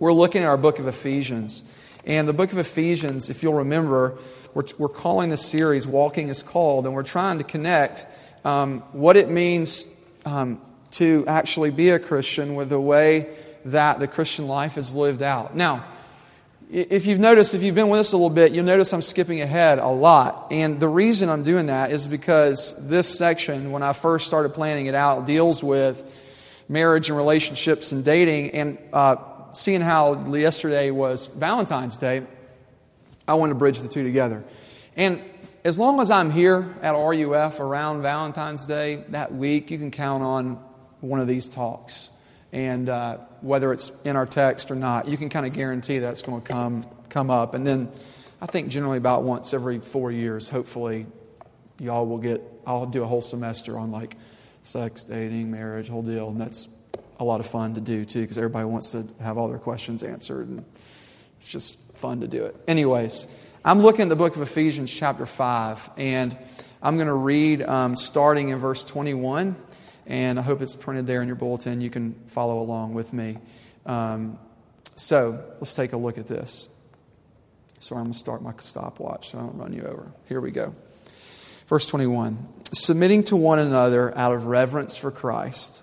We're looking at our book of Ephesians. And the book of Ephesians, if you'll remember, we're, we're calling this series Walking is Called, and we're trying to connect um, what it means um, to actually be a Christian with the way that the Christian life is lived out. Now, if you've noticed, if you've been with us a little bit, you'll notice I'm skipping ahead a lot. And the reason I'm doing that is because this section, when I first started planning it out, deals with marriage and relationships and dating. And uh, seeing how yesterday was Valentine's Day, I want to bridge the two together. And as long as I'm here at RUF around Valentine's Day that week, you can count on one of these talks. And uh, whether it's in our text or not, you can kind of guarantee that's going to come, come up. And then I think generally about once every four years, hopefully, y'all will get, I'll do a whole semester on like sex, dating, marriage, whole deal. And that's a lot of fun to do too, because everybody wants to have all their questions answered. And it's just fun to do it. Anyways, I'm looking at the book of Ephesians, chapter 5, and I'm going to read um, starting in verse 21 and I hope it's printed there in your bulletin. You can follow along with me. Um, so let's take a look at this. Sorry, I'm going to start my stopwatch so I don't run you over. Here we go. Verse 21 Submitting to one another out of reverence for Christ.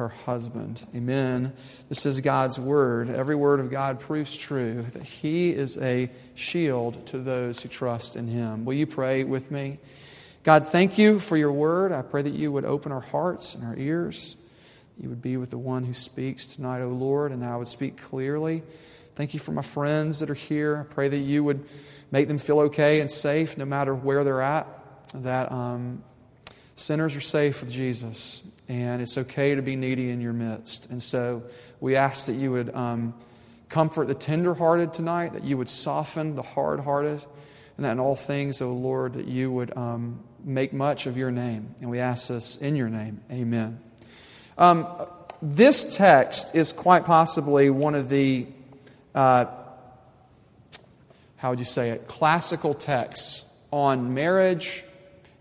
her husband. Amen. This is God's word. Every word of God proves true that He is a shield to those who trust in Him. Will you pray with me? God, thank you for your word. I pray that you would open our hearts and our ears. You would be with the one who speaks tonight, O Lord, and that I would speak clearly. Thank you for my friends that are here. I pray that you would make them feel okay and safe no matter where they're at. That um, Sinners are safe with Jesus, and it's okay to be needy in your midst. And so we ask that you would um, comfort the tenderhearted tonight, that you would soften the hard hearted, and that in all things, O oh Lord, that you would um, make much of your name. And we ask this in your name. Amen. Um, this text is quite possibly one of the, uh, how would you say it, classical texts on marriage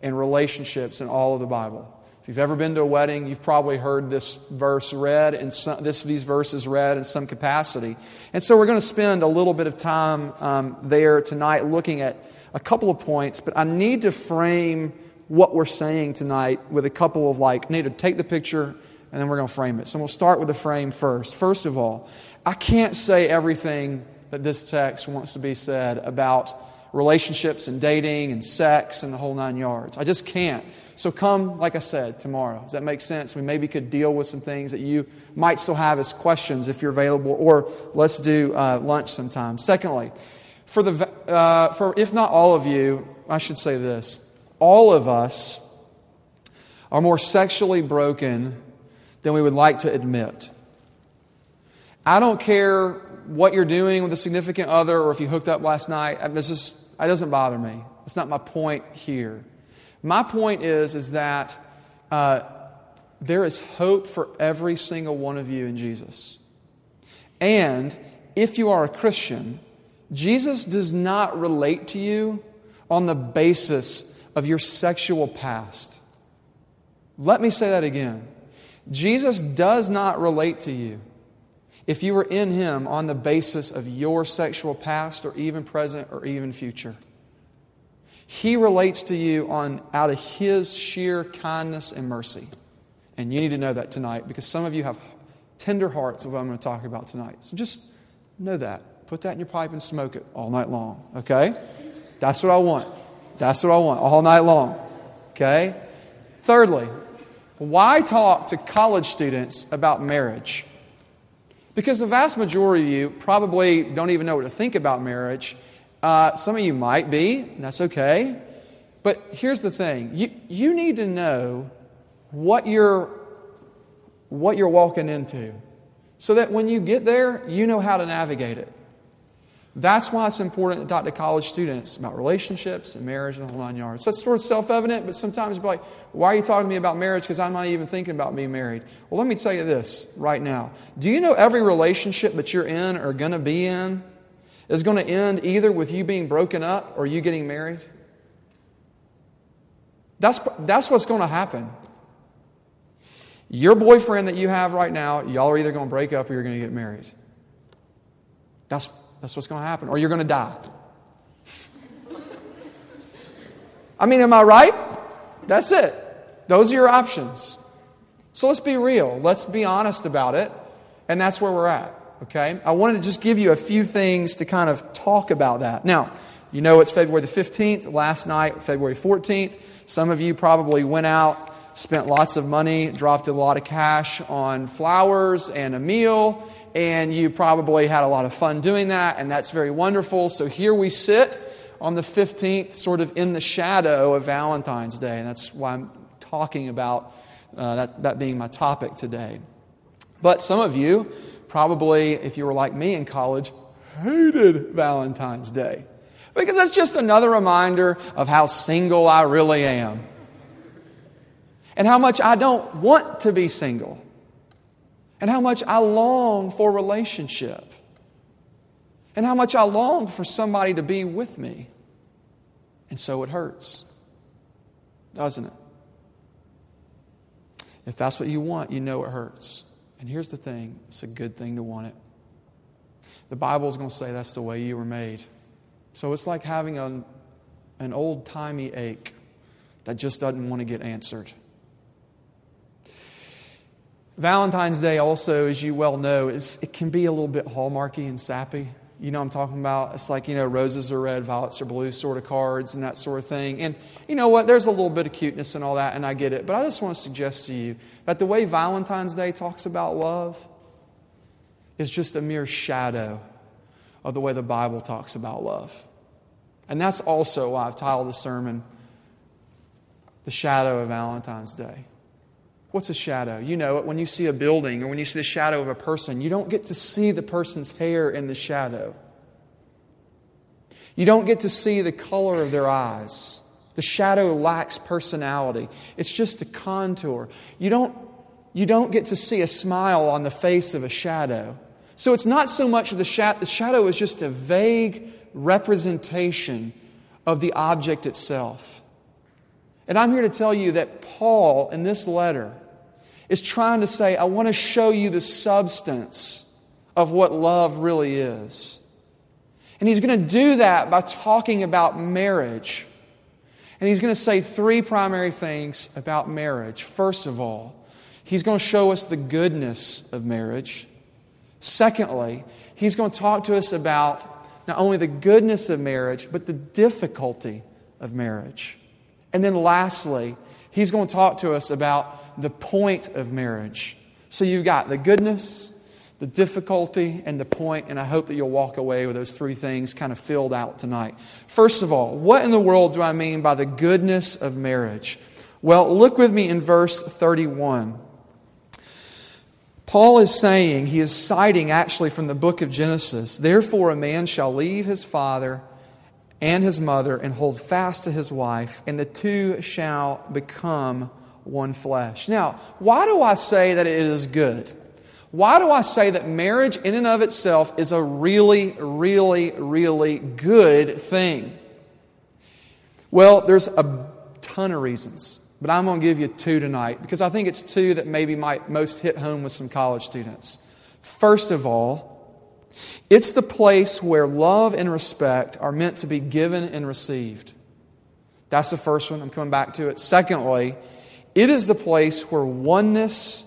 and relationships in all of the Bible. You've ever been to a wedding, you've probably heard this verse read and this, these verses read in some capacity. And so we're going to spend a little bit of time um, there tonight looking at a couple of points, but I need to frame what we're saying tonight with a couple of like, I need to take the picture and then we're going to frame it. So we'll start with the frame first. First of all, I can't say everything that this text wants to be said about relationships and dating and sex and the whole nine yards. I just can't. So come, like I said, tomorrow. Does that make sense? We maybe could deal with some things that you might still have as questions if you're available, or let's do uh, lunch sometime. Secondly, for the uh, for if not all of you, I should say this: all of us are more sexually broken than we would like to admit. I don't care what you're doing with a significant other or if you hooked up last night. This just, that doesn't bother me. It's not my point here. My point is, is that uh, there is hope for every single one of you in Jesus. And if you are a Christian, Jesus does not relate to you on the basis of your sexual past. Let me say that again. Jesus does not relate to you if you are in Him on the basis of your sexual past or even present or even future. He relates to you on, out of His sheer kindness and mercy. And you need to know that tonight because some of you have tender hearts of what I'm going to talk about tonight. So just know that. Put that in your pipe and smoke it all night long, okay? That's what I want. That's what I want all night long, okay? Thirdly, why talk to college students about marriage? Because the vast majority of you probably don't even know what to think about marriage uh, some of you might be, and that's okay. But here's the thing you, you need to know what you're, what you're walking into so that when you get there, you know how to navigate it. That's why it's important to talk to college students about relationships and marriage and the whole nine yards. That's sort of self evident, but sometimes you're like, why are you talking to me about marriage? Because I'm not even thinking about being married. Well, let me tell you this right now. Do you know every relationship that you're in or going to be in is going to end either with you being broken up or you getting married. That's, that's what's going to happen. Your boyfriend that you have right now, y'all are either going to break up or you're going to get married. That's, that's what's going to happen, or you're going to die. I mean, am I right? That's it. Those are your options. So let's be real. Let's be honest about it. And that's where we're at okay? I wanted to just give you a few things to kind of talk about that. Now, you know it's February the 15th, last night, February 14th. Some of you probably went out, spent lots of money, dropped a lot of cash on flowers and a meal, and you probably had a lot of fun doing that, and that's very wonderful. So here we sit on the 15th, sort of in the shadow of Valentine's Day, and that's why I'm talking about uh, that, that being my topic today. But some of you probably, if you were like me in college, hated Valentine's Day. Because that's just another reminder of how single I really am. And how much I don't want to be single. And how much I long for relationship. And how much I long for somebody to be with me. And so it hurts, doesn't it? If that's what you want, you know it hurts. And here's the thing it's a good thing to want it. The Bible's going to say that's the way you were made. So it's like having an, an old timey ache that just doesn't want to get answered. Valentine's Day, also, as you well know, is, it can be a little bit hallmarky and sappy. You know I'm talking about? It's like, you know, roses are red, violets are blue sort of cards and that sort of thing. And you know what? There's a little bit of cuteness and all that, and I get it. But I just want to suggest to you that the way Valentine's Day talks about love is just a mere shadow of the way the Bible talks about love. And that's also why I've titled the sermon, The Shadow of Valentine's Day. What's a shadow? You know it when you see a building or when you see the shadow of a person. You don't get to see the person's hair in the shadow. You don't get to see the color of their eyes. The shadow lacks personality, it's just a contour. You don't, you don't get to see a smile on the face of a shadow. So it's not so much of the shadow, the shadow is just a vague representation of the object itself. And I'm here to tell you that Paul, in this letter, is trying to say, I want to show you the substance of what love really is. And he's going to do that by talking about marriage. And he's going to say three primary things about marriage. First of all, he's going to show us the goodness of marriage. Secondly, he's going to talk to us about not only the goodness of marriage, but the difficulty of marriage. And then lastly, he's going to talk to us about the point of marriage. So you've got the goodness, the difficulty, and the point, and I hope that you'll walk away with those three things kind of filled out tonight. First of all, what in the world do I mean by the goodness of marriage? Well, look with me in verse 31. Paul is saying, he is citing actually from the book of Genesis, therefore a man shall leave his father and his mother and hold fast to his wife, and the two shall become one flesh. Now, why do I say that it is good? Why do I say that marriage in and of itself is a really, really, really good thing? Well, there's a ton of reasons, but I'm going to give you two tonight because I think it's two that maybe might most hit home with some college students. First of all, it's the place where love and respect are meant to be given and received. That's the first one. I'm coming back to it. Secondly, it is the place where oneness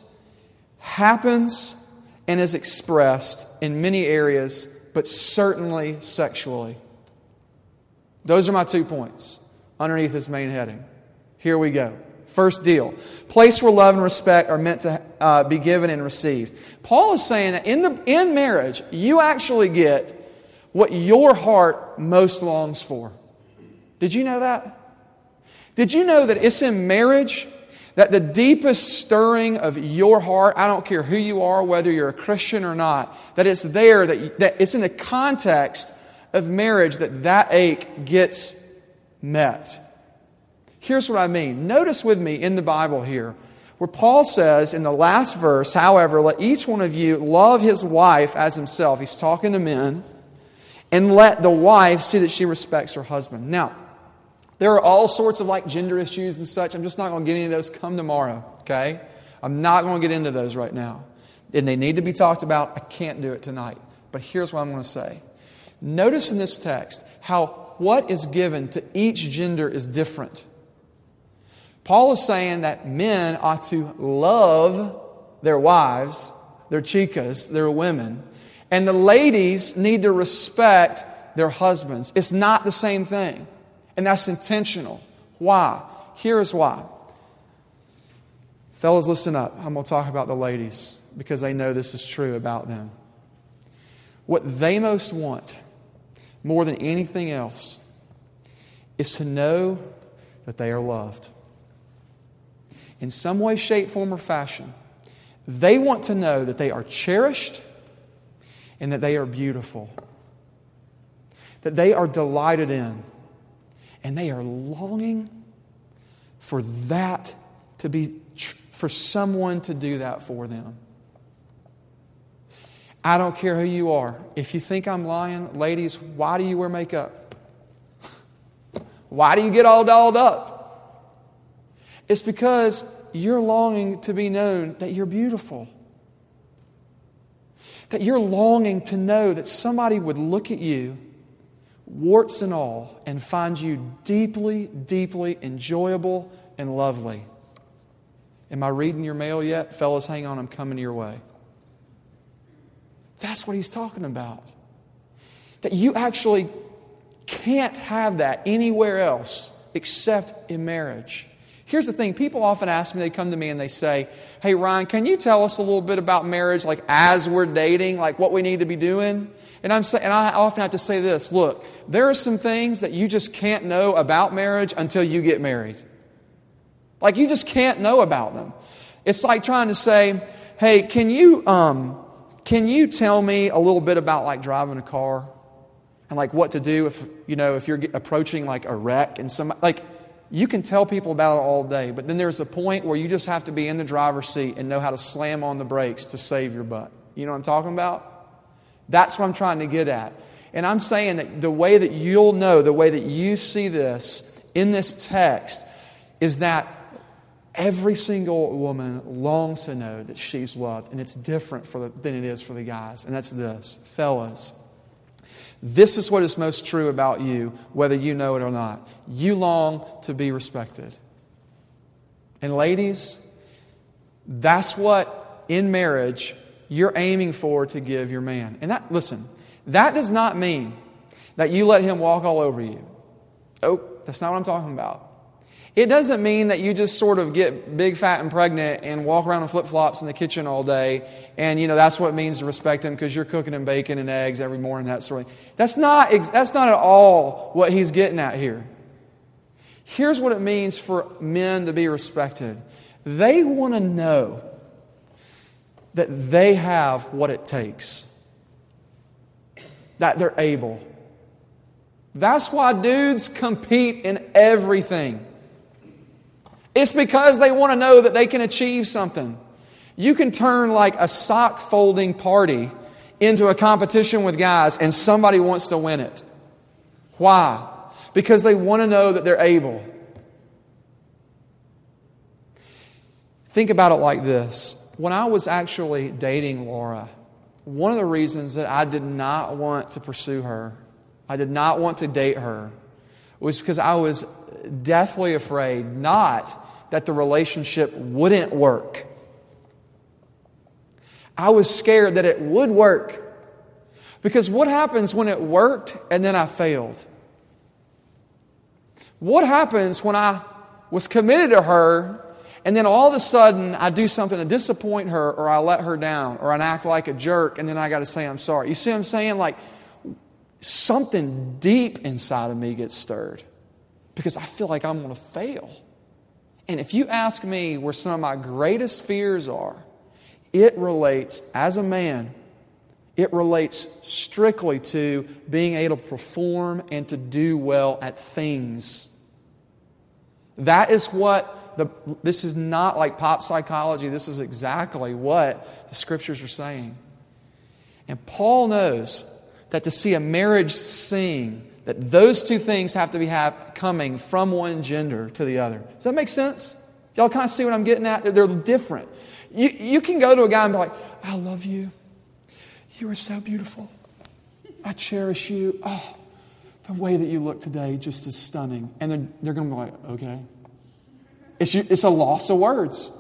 happens and is expressed in many areas, but certainly sexually. Those are my two points underneath this main heading. Here we go. First deal. Place where love and respect are meant to uh, be given and received. Paul is saying that in, the, in marriage, you actually get what your heart most longs for. Did you know that? Did you know that it's in marriage that the deepest stirring of your heart, I don't care who you are, whether you're a Christian or not, that it's there, that, that it's in the context of marriage that that ache gets met. Here's what I mean. Notice with me in the Bible here where Paul says in the last verse, however, let each one of you love his wife as himself. He's talking to men. And let the wife see that she respects her husband. Now, there are all sorts of like gender issues and such. I'm just not going to get into those. Come tomorrow, okay? I'm not going to get into those right now. And they need to be talked about. I can't do it tonight. But here's what I'm going to say. Notice in this text how what is given to each gender is different. Paul is saying that men ought to love their wives, their chicas, their women, and the ladies need to respect their husbands. It's not the same thing, and that's intentional. Why? Here is why. Fellas, listen up. I'm going to talk about the ladies because they know this is true about them. What they most want, more than anything else, is to know that they are loved in some way, shape, form, or fashion, they want to know that they are cherished and that they are beautiful, that they are delighted in, and they are longing for that to be, for someone to do that for them. I don't care who you are. If you think I'm lying, ladies, why do you wear makeup? Why do you get all dolled up? It's because you're longing to be known that you're beautiful. That you're longing to know that somebody would look at you, warts and all, and find you deeply, deeply enjoyable and lovely. Am I reading your mail yet? Fellas, hang on, I'm coming your way. That's what he's talking about. That you actually can't have that anywhere else except in marriage. Here's the thing people often ask me, they come to me and they say, Hey, Ryan, can you tell us a little bit about marriage, like as we're dating, like what we need to be doing? And, I'm say, and I often have to say this look, there are some things that you just can't know about marriage until you get married. Like you just can't know about them. It's like trying to say, Hey, can you, um, can you tell me a little bit about like driving a car? And like what to do if, you know, if you're approaching like a wreck and some, like, you can tell people about it all day, but then there's a point where you just have to be in the driver's seat and know how to slam on the brakes to save your butt. You know what I'm talking about? That's what I'm trying to get at. And I'm saying that the way that you'll know, the way that you see this in this text, is that every single woman longs to know that she's loved, and it's different for the, than it is for the guys. And that's this, fellas. This is what is most true about you, whether you know it or not. You long to be respected. And ladies, that's what in marriage you're aiming for to give your man. And that, listen, that does not mean that you let him walk all over you. Oh, that's not what I'm talking about. It doesn't mean that you just sort of get big, fat, and pregnant and walk around in flip flops in the kitchen all day, and you know that's what it means to respect him because you're cooking him bacon and eggs every morning, that sort of thing. That's not, that's not at all what he's getting at here. Here's what it means for men to be respected they want to know that they have what it takes, that they're able. That's why dudes compete in everything. It's because they want to know that they can achieve something. You can turn like a sock folding party into a competition with guys and somebody wants to win it. Why? Because they want to know that they're able. Think about it like this. When I was actually dating Laura, one of the reasons that I did not want to pursue her, I did not want to date her, was because I was deathly afraid not that the relationship wouldn't work. I was scared that it would work. Because what happens when it worked and then I failed? What happens when I was committed to her and then all of a sudden I do something to disappoint her or I let her down or I act like a jerk and then I got to say I'm sorry? You see what I'm saying? Like something deep inside of me gets stirred because I feel like I'm going to fail. And if you ask me where some of my greatest fears are, it relates, as a man, it relates strictly to being able to perform and to do well at things. That is what the, this is not like pop psychology. This is exactly what the scriptures are saying. And Paul knows that to see a marriage sing, that those two things have to be have, coming from one gender to the other. Does that make sense? Y'all kind of see what I'm getting at? They're different. You, you can go to a guy and be like, I love you. You are so beautiful. I cherish you. Oh, the way that you look today just is stunning. And they're, they're going to be like, okay. It's, it's a loss of words.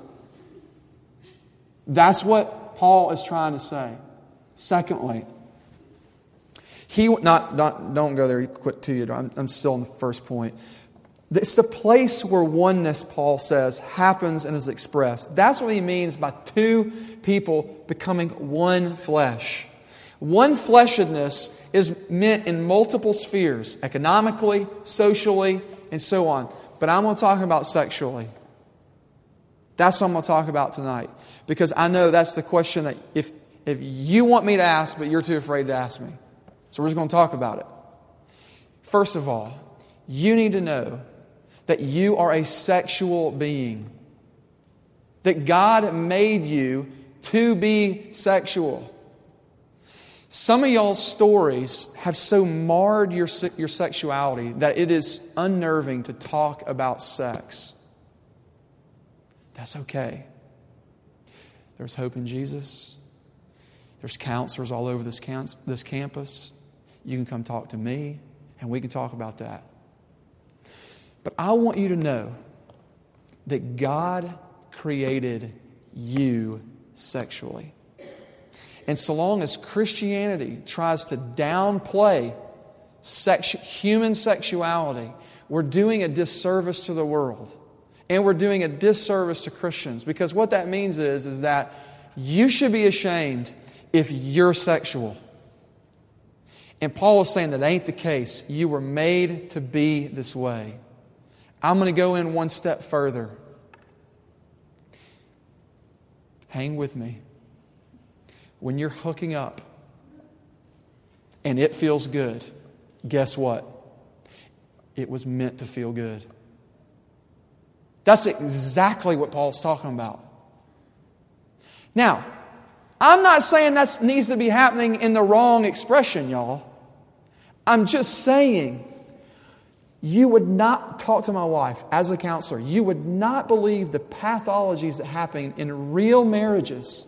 That's what Paul is trying to say. Secondly, he not, not don't go there quick to you. I'm, I'm still on the first point. It's the place where oneness, Paul says, happens and is expressed. That's what he means by two people becoming one flesh. One fleshedness is meant in multiple spheres economically, socially, and so on. But I'm going to talk about sexually. That's what I'm going to talk about tonight. Because I know that's the question that if, if you want me to ask, but you're too afraid to ask me. So we're just going to talk about it. First of all, you need to know that you are a sexual being, that God made you to be sexual. Some of y'all's stories have so marred your, your sexuality that it is unnerving to talk about sex. That's okay. There's hope in Jesus. There's counselors all over this, this campus. You can come talk to me, and we can talk about that. But I want you to know that God created you sexually. And so long as Christianity tries to downplay human sexuality, we're doing a disservice to the world. And we're doing a disservice to Christians because what that means is, is that you should be ashamed if you're sexual. And Paul is saying that ain't the case. You were made to be this way. I'm going to go in one step further. Hang with me. When you're hooking up and it feels good, guess what? It was meant to feel good. That's exactly what Paul's talking about. Now, I'm not saying that needs to be happening in the wrong expression, y'all. I'm just saying you would not talk to my wife as a counselor. You would not believe the pathologies that happen in real marriages.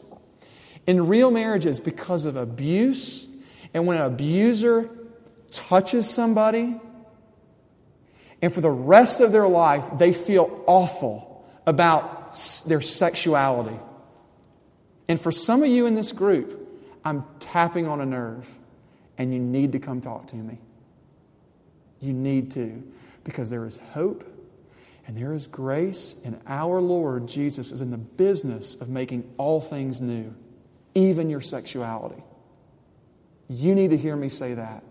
In real marriages, because of abuse, and when an abuser touches somebody, and for the rest of their life, they feel awful about their sexuality. And for some of you in this group, I'm tapping on a nerve, and you need to come talk to me. You need to, because there is hope and there is grace, and our Lord Jesus is in the business of making all things new, even your sexuality. You need to hear me say that.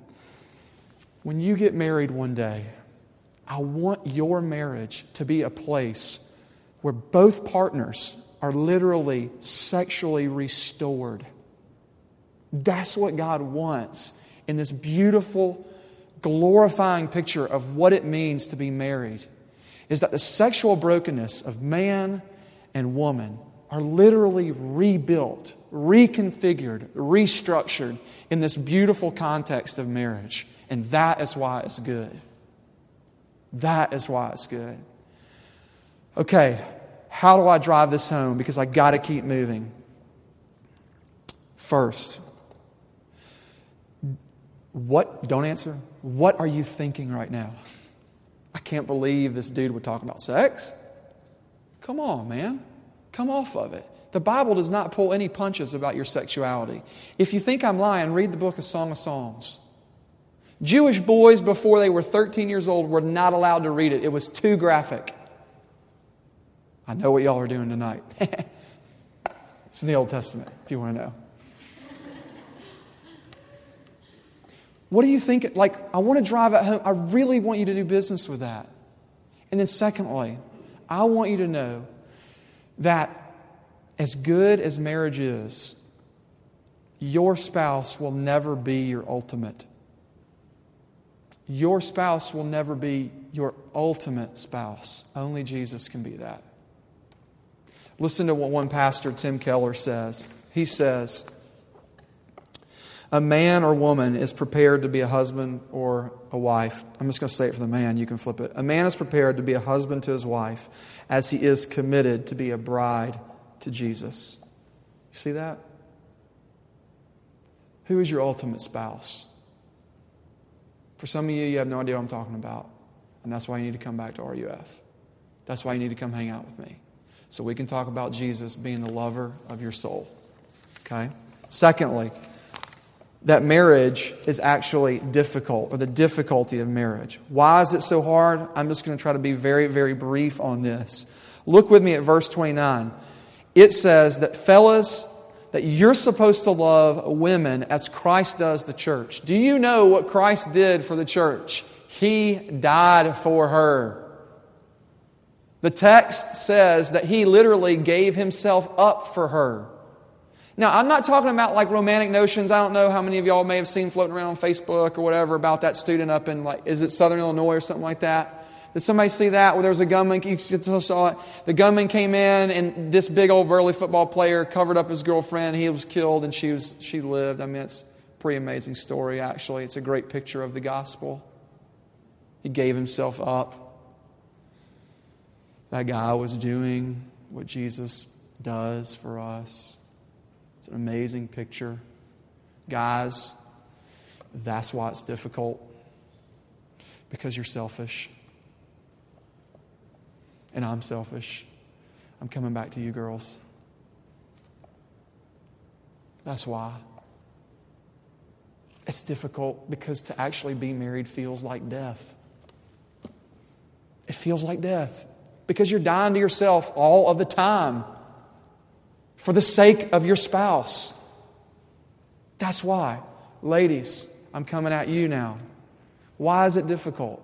When you get married one day, I want your marriage to be a place where both partners are literally sexually restored. That's what God wants in this beautiful glorifying picture of what it means to be married is that the sexual brokenness of man and woman are literally rebuilt, reconfigured, restructured in this beautiful context of marriage. And that is why it's good. That is why it's good. Okay, how do I drive this home? Because I got to keep moving. First, What, don't answer. What are you thinking right now? I can't believe this dude would talk about sex. Come on, man. Come off of it. The Bible does not pull any punches about your sexuality. If you think I'm lying, read the book of Song of Songs. Jewish boys, before they were 13 years old, were not allowed to read it. It was too graphic. I know what y'all are doing tonight. it's in the Old Testament, if you want to know. What do you think? Like, I want to drive at home. I really want you to do business with that. And then, secondly, I want you to know that as good as marriage is, your spouse will never be your ultimate. Your spouse will never be your ultimate spouse. Only Jesus can be that. Listen to what one pastor, Tim Keller, says. He says, A man or woman is prepared to be a husband or a wife. I'm just going to say it for the man, you can flip it. A man is prepared to be a husband to his wife as he is committed to be a bride to Jesus. You see that? Who is your ultimate spouse? For some of you, you have no idea what I'm talking about. And that's why you need to come back to RUF. That's why you need to come hang out with me. So we can talk about Jesus being the lover of your soul. Okay? Secondly, that marriage is actually difficult, or the difficulty of marriage. Why is it so hard? I'm just going to try to be very, very brief on this. Look with me at verse 29 it says that, fellas, that you're supposed to love women as Christ does the church. Do you know what Christ did for the church? He died for her. The text says that he literally gave himself up for her. Now, I'm not talking about like romantic notions. I don't know how many of y'all may have seen floating around on Facebook or whatever about that student up in, like, is it Southern Illinois or something like that? Did somebody see that? Where there was a gunman, you saw it. The gunman came in, and this big old burly football player covered up his girlfriend. He was killed, and she, was, she lived. I mean, it's a pretty amazing story, actually. It's a great picture of the gospel. He gave himself up. That guy was doing what Jesus does for us. It's an amazing picture. Guys, that's why it's difficult because you're selfish and I'm selfish. I'm coming back to you, girls. That's why. It's difficult because to actually be married feels like death. It feels like death because you're dying to yourself all of the time for the sake of your spouse. That's why. Ladies, I'm coming at you now. Why is it difficult?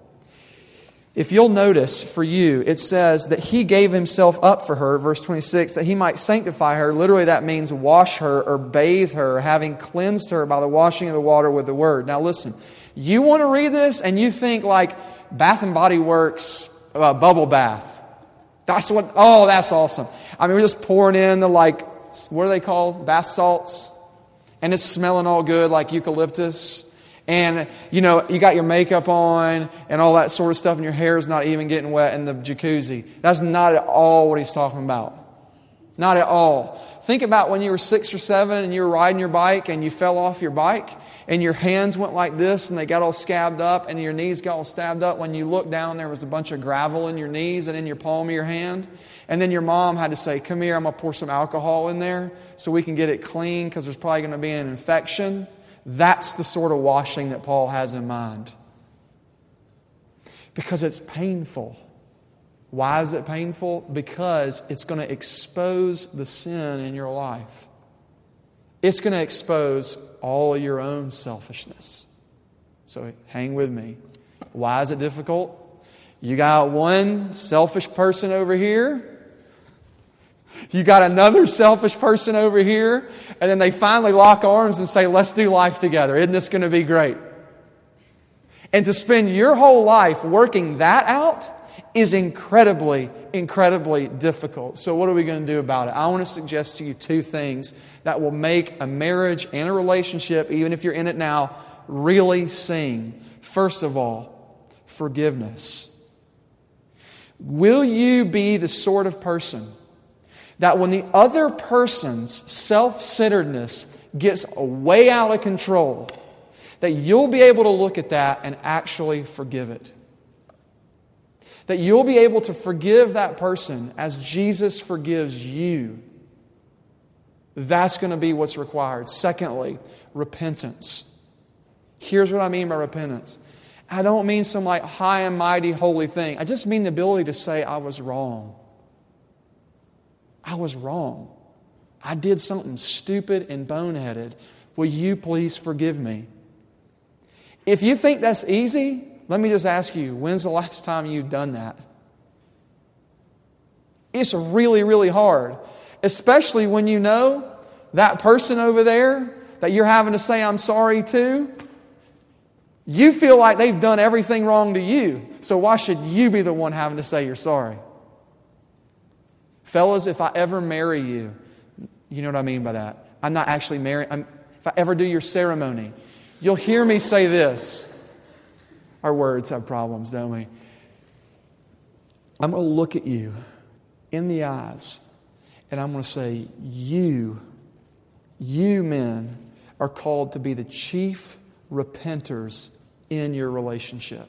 If you'll notice for you, it says that he gave himself up for her, verse 26, that he might sanctify her. Literally, that means wash her or bathe her, having cleansed her by the washing of the water with the word. Now, listen, you want to read this and you think like Bath and Body Works uh, bubble bath. That's what, oh, that's awesome. I mean, we're just pouring in the like, what are they called? Bath salts. And it's smelling all good like eucalyptus and you know you got your makeup on and all that sort of stuff and your hair is not even getting wet in the jacuzzi that's not at all what he's talking about not at all think about when you were six or seven and you were riding your bike and you fell off your bike and your hands went like this and they got all scabbed up and your knees got all stabbed up when you looked down there was a bunch of gravel in your knees and in your palm of your hand and then your mom had to say come here i'm going to pour some alcohol in there so we can get it clean because there's probably going to be an infection that's the sort of washing that Paul has in mind. Because it's painful. Why is it painful? Because it's going to expose the sin in your life. It's going to expose all of your own selfishness. So hang with me. Why is it difficult? You got one selfish person over here you got another selfish person over here, and then they finally lock arms and say, Let's do life together. Isn't this going to be great? And to spend your whole life working that out is incredibly, incredibly difficult. So, what are we going to do about it? I want to suggest to you two things that will make a marriage and a relationship, even if you're in it now, really sing. First of all, forgiveness. Will you be the sort of person that when the other person's self centeredness gets way out of control, that you'll be able to look at that and actually forgive it. That you'll be able to forgive that person as Jesus forgives you. That's going to be what's required. Secondly, repentance. Here's what I mean by repentance I don't mean some like high and mighty holy thing. I just mean the ability to say, I was wrong. I was wrong. I did something stupid and boneheaded. Will you please forgive me? If you think that's easy, let me just ask you when's the last time you've done that? It's really, really hard, especially when you know that person over there that you're having to say, I'm sorry to. You feel like they've done everything wrong to you, so why should you be the one having to say you're sorry? Fellas, if I ever marry you, you know what I mean by that. I'm not actually marrying. I'm, if I ever do your ceremony, you'll hear me say this. Our words have problems, don't we? I'm going to look at you in the eyes and I'm going to say, You, you men, are called to be the chief repenters in your relationship.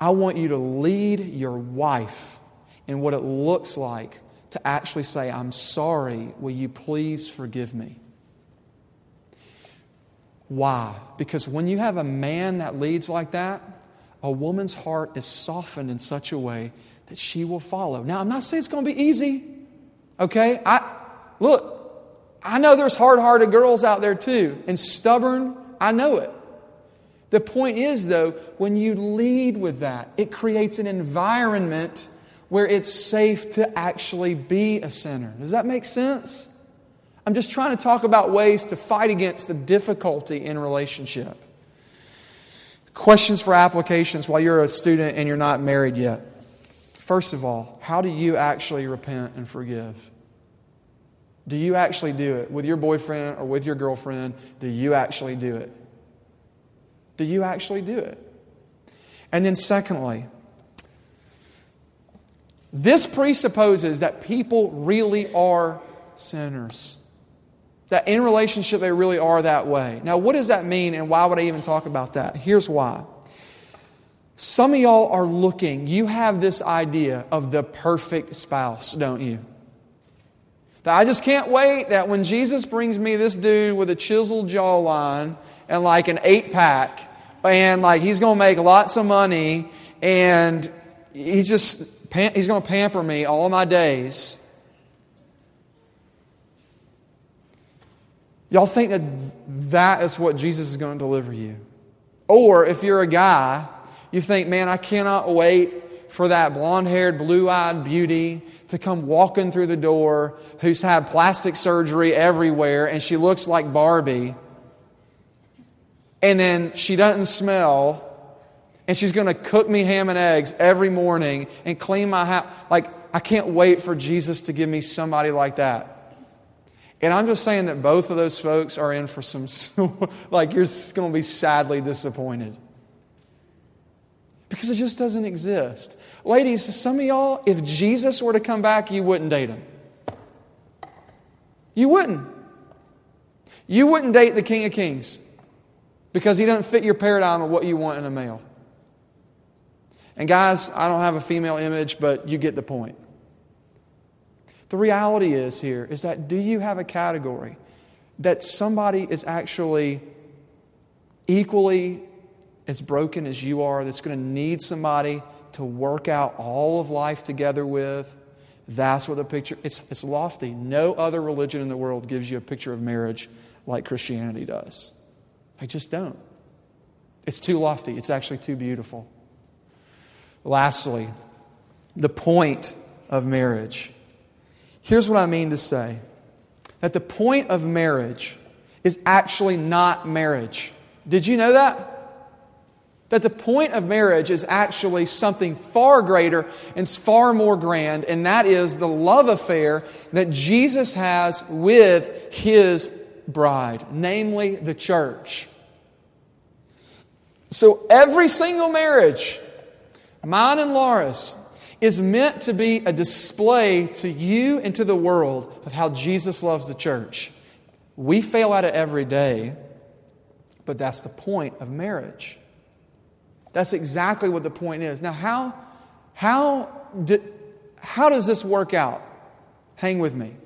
I want you to lead your wife in what it looks like to actually say, I'm sorry, will you please forgive me? Why? Because when you have a man that leads like that, a woman's heart is softened in such a way that she will follow. Now, I'm not saying it's going to be easy. Okay? I look, I know there's hard-hearted girls out there too, and stubborn, I know it. The point is though, when you lead with that, it creates an environment where it's safe to actually be a sinner. Does that make sense? I'm just trying to talk about ways to fight against the difficulty in relationship. Questions for applications while you're a student and you're not married yet. First of all, how do you actually repent and forgive? Do you actually do it with your boyfriend or with your girlfriend? Do you actually do it? Do you actually do it? And then, secondly, this presupposes that people really are sinners. That in relationship, they really are that way. Now, what does that mean, and why would I even talk about that? Here's why. Some of y'all are looking, you have this idea of the perfect spouse, don't you? That I just can't wait that when Jesus brings me this dude with a chiseled jawline and like an eight pack, and like he's going to make lots of money, and he's just he's going to pamper me all my days. Y'all think that that is what Jesus is going to deliver you. Or if you're a guy, you think, man, I cannot wait for that blonde haired, blue eyed beauty to come walking through the door who's had plastic surgery everywhere and she looks like Barbie. And then she doesn't smell and she's going to cook me ham and eggs every morning and clean my house. Like, I can't wait for Jesus to give me somebody like that. And I'm just saying that both of those folks are in for some, like, you're going to be sadly disappointed. Because it just doesn't exist. Ladies, some of y'all, if Jesus were to come back, you wouldn't date him. You wouldn't. You wouldn't date the King of Kings because he doesn't fit your paradigm of what you want in a male. And guys, I don't have a female image, but you get the point. The reality is here is that do you have a category that somebody is actually equally as broken as you are, that's going to need somebody to work out all of life together with? That's what the picture it's, it's lofty. No other religion in the world gives you a picture of marriage like Christianity does. I just don't. It's too lofty. It's actually too beautiful. Lastly, the point of marriage. Here's what I mean to say that the point of marriage is actually not marriage. Did you know that? That the point of marriage is actually something far greater and far more grand, and that is the love affair that Jesus has with his bride, namely the church. So every single marriage, mine and Laura's, is meant to be a display to you and to the world of how Jesus loves the church. We fail at it every day, But that's the point of marriage. That's exactly what the point is. Now, how, how, did, how does this work out? Hang with me.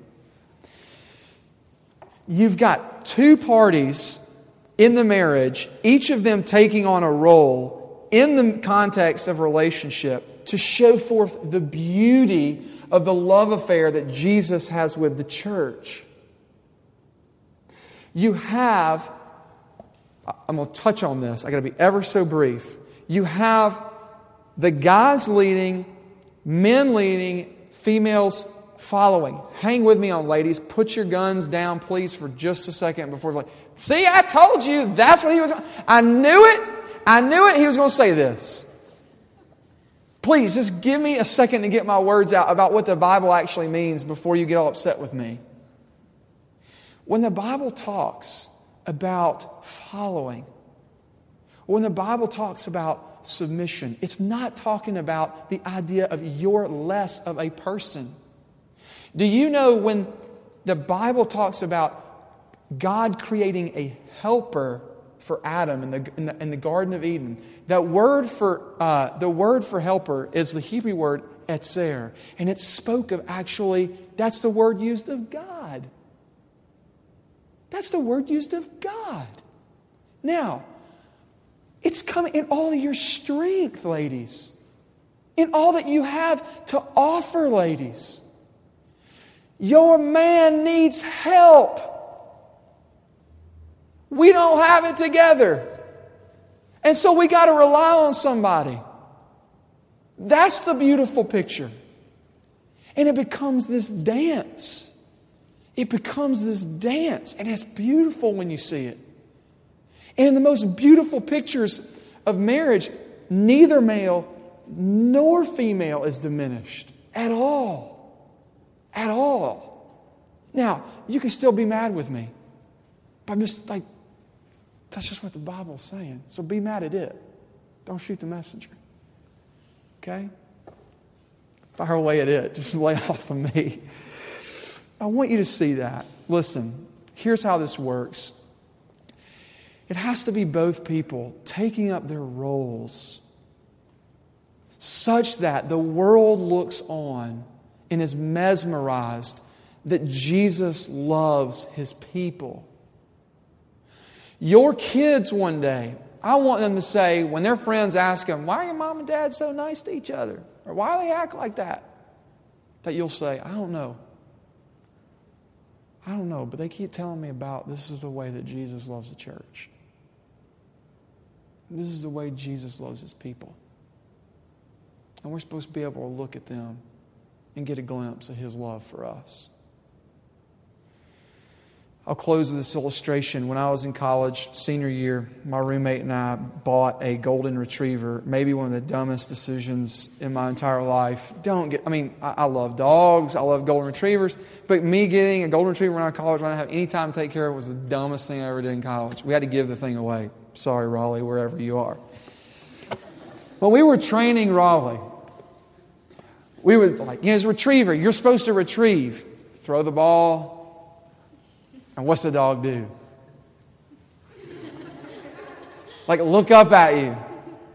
You've got two parties in the marriage, each of them taking on a role in the context of relationship to show forth the beauty of the love affair that Jesus has with the church. You have, I'm going to touch on this, I got to be ever so brief. You have the guys leading, men leading, females following. Hang with me on, ladies. Put your guns down, please, for just a second before like, see, I told you that's what he was. I knew it. I knew it. He was going to say this. Please, just give me a second to get my words out about what the Bible actually means before you get all upset with me. When the Bible talks about following, when the Bible talks about submission, it's not talking about the idea of you're less of a person. Do you know when the Bible talks about God creating a helper for Adam in the, in the, in the Garden of Eden, that word for, uh, the word for helper is the Hebrew word ezer. And it spoke of actually, that's the word used of God. That's the word used of God. Now, it's coming in all your strength, ladies. In all that you have to offer, ladies. Your man needs help. We don't have it together. And so we got to rely on somebody. That's the beautiful picture. And it becomes this dance. It becomes this dance. And it's beautiful when you see it. And in the most beautiful pictures of marriage, neither male nor female is diminished at all at all. Now, you can still be mad with me, but I'm just like, that's just what the Bible's saying. So be mad at it. Don't shoot the messenger. Okay? Fire away at it. Just lay off of me. I want you to see that. Listen, here's how this works it has to be both people taking up their roles such that the world looks on and is mesmerized that Jesus loves his people. Your kids one day, I want them to say, when their friends ask them, Why are your mom and dad so nice to each other? Or why do they act like that? That you'll say, I don't know. I don't know, but they keep telling me about this is the way that Jesus loves the church. This is the way Jesus loves his people. And we're supposed to be able to look at them and get a glimpse of His love for us. I'll close with this illustration. When I was in college, senior year, my roommate and I bought a golden retriever, maybe one of the dumbest decisions in my entire life. Don't get, I mean, I, I love dogs, I love golden retrievers, but me getting a golden retriever when I was in college, when I didn't have any time to take care of it, was the dumbest thing I ever did in college. We had to give the thing away. Sorry, Raleigh, wherever you are. When we were training Raleigh, we would like, you know, a retriever, you're supposed to retrieve. Throw the ball, and what's the dog do? like look up at you,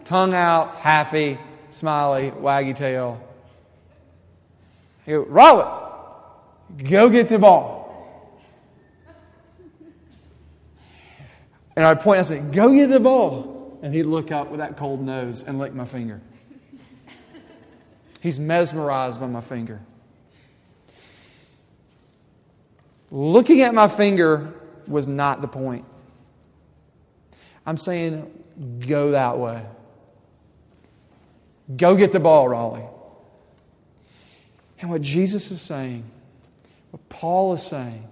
tongue out, happy, smiley, waggy tail. You go, Robert, go get the ball. And I'd point and say, go get the ball. And he'd look up with that cold nose and lick my finger. He's mesmerized by my finger. Looking at my finger was not the point. I'm saying, go that way. Go get the ball, Raleigh. And what Jesus is saying, what Paul is saying,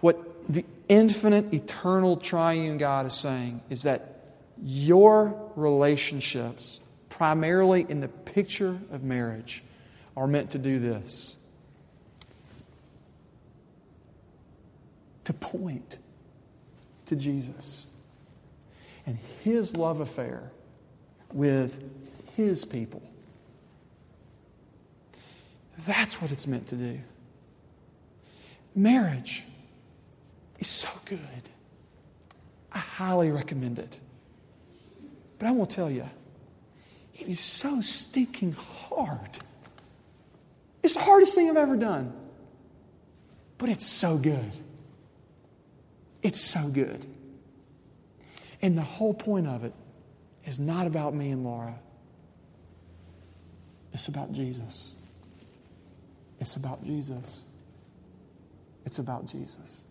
what the infinite, eternal, triune God is saying is that your relationships primarily in the picture of marriage, are meant to do this to point to Jesus and his love affair with his people. That's what it's meant to do. Marriage is so good. I highly recommend it. But I will tell you, it is so stinking hard. It's the hardest thing I've ever done. But it's so good. It's so good. And the whole point of it is not about me and Laura. It's about Jesus. It's about Jesus. It's about Jesus.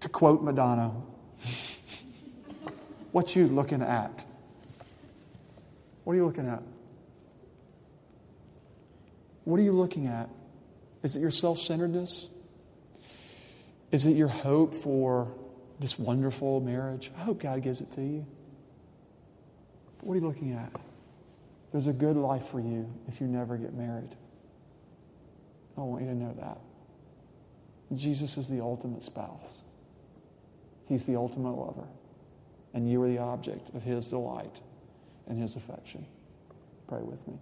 To quote Madonna, what you looking at? What are you looking at? What are you looking at? Is it your self centeredness? Is it your hope for this wonderful marriage? I hope God gives it to you. But what are you looking at? There's a good life for you if you never get married. I want you to know that. Jesus is the ultimate spouse, He's the ultimate lover. And you are the object of His delight and His affection. Pray with me.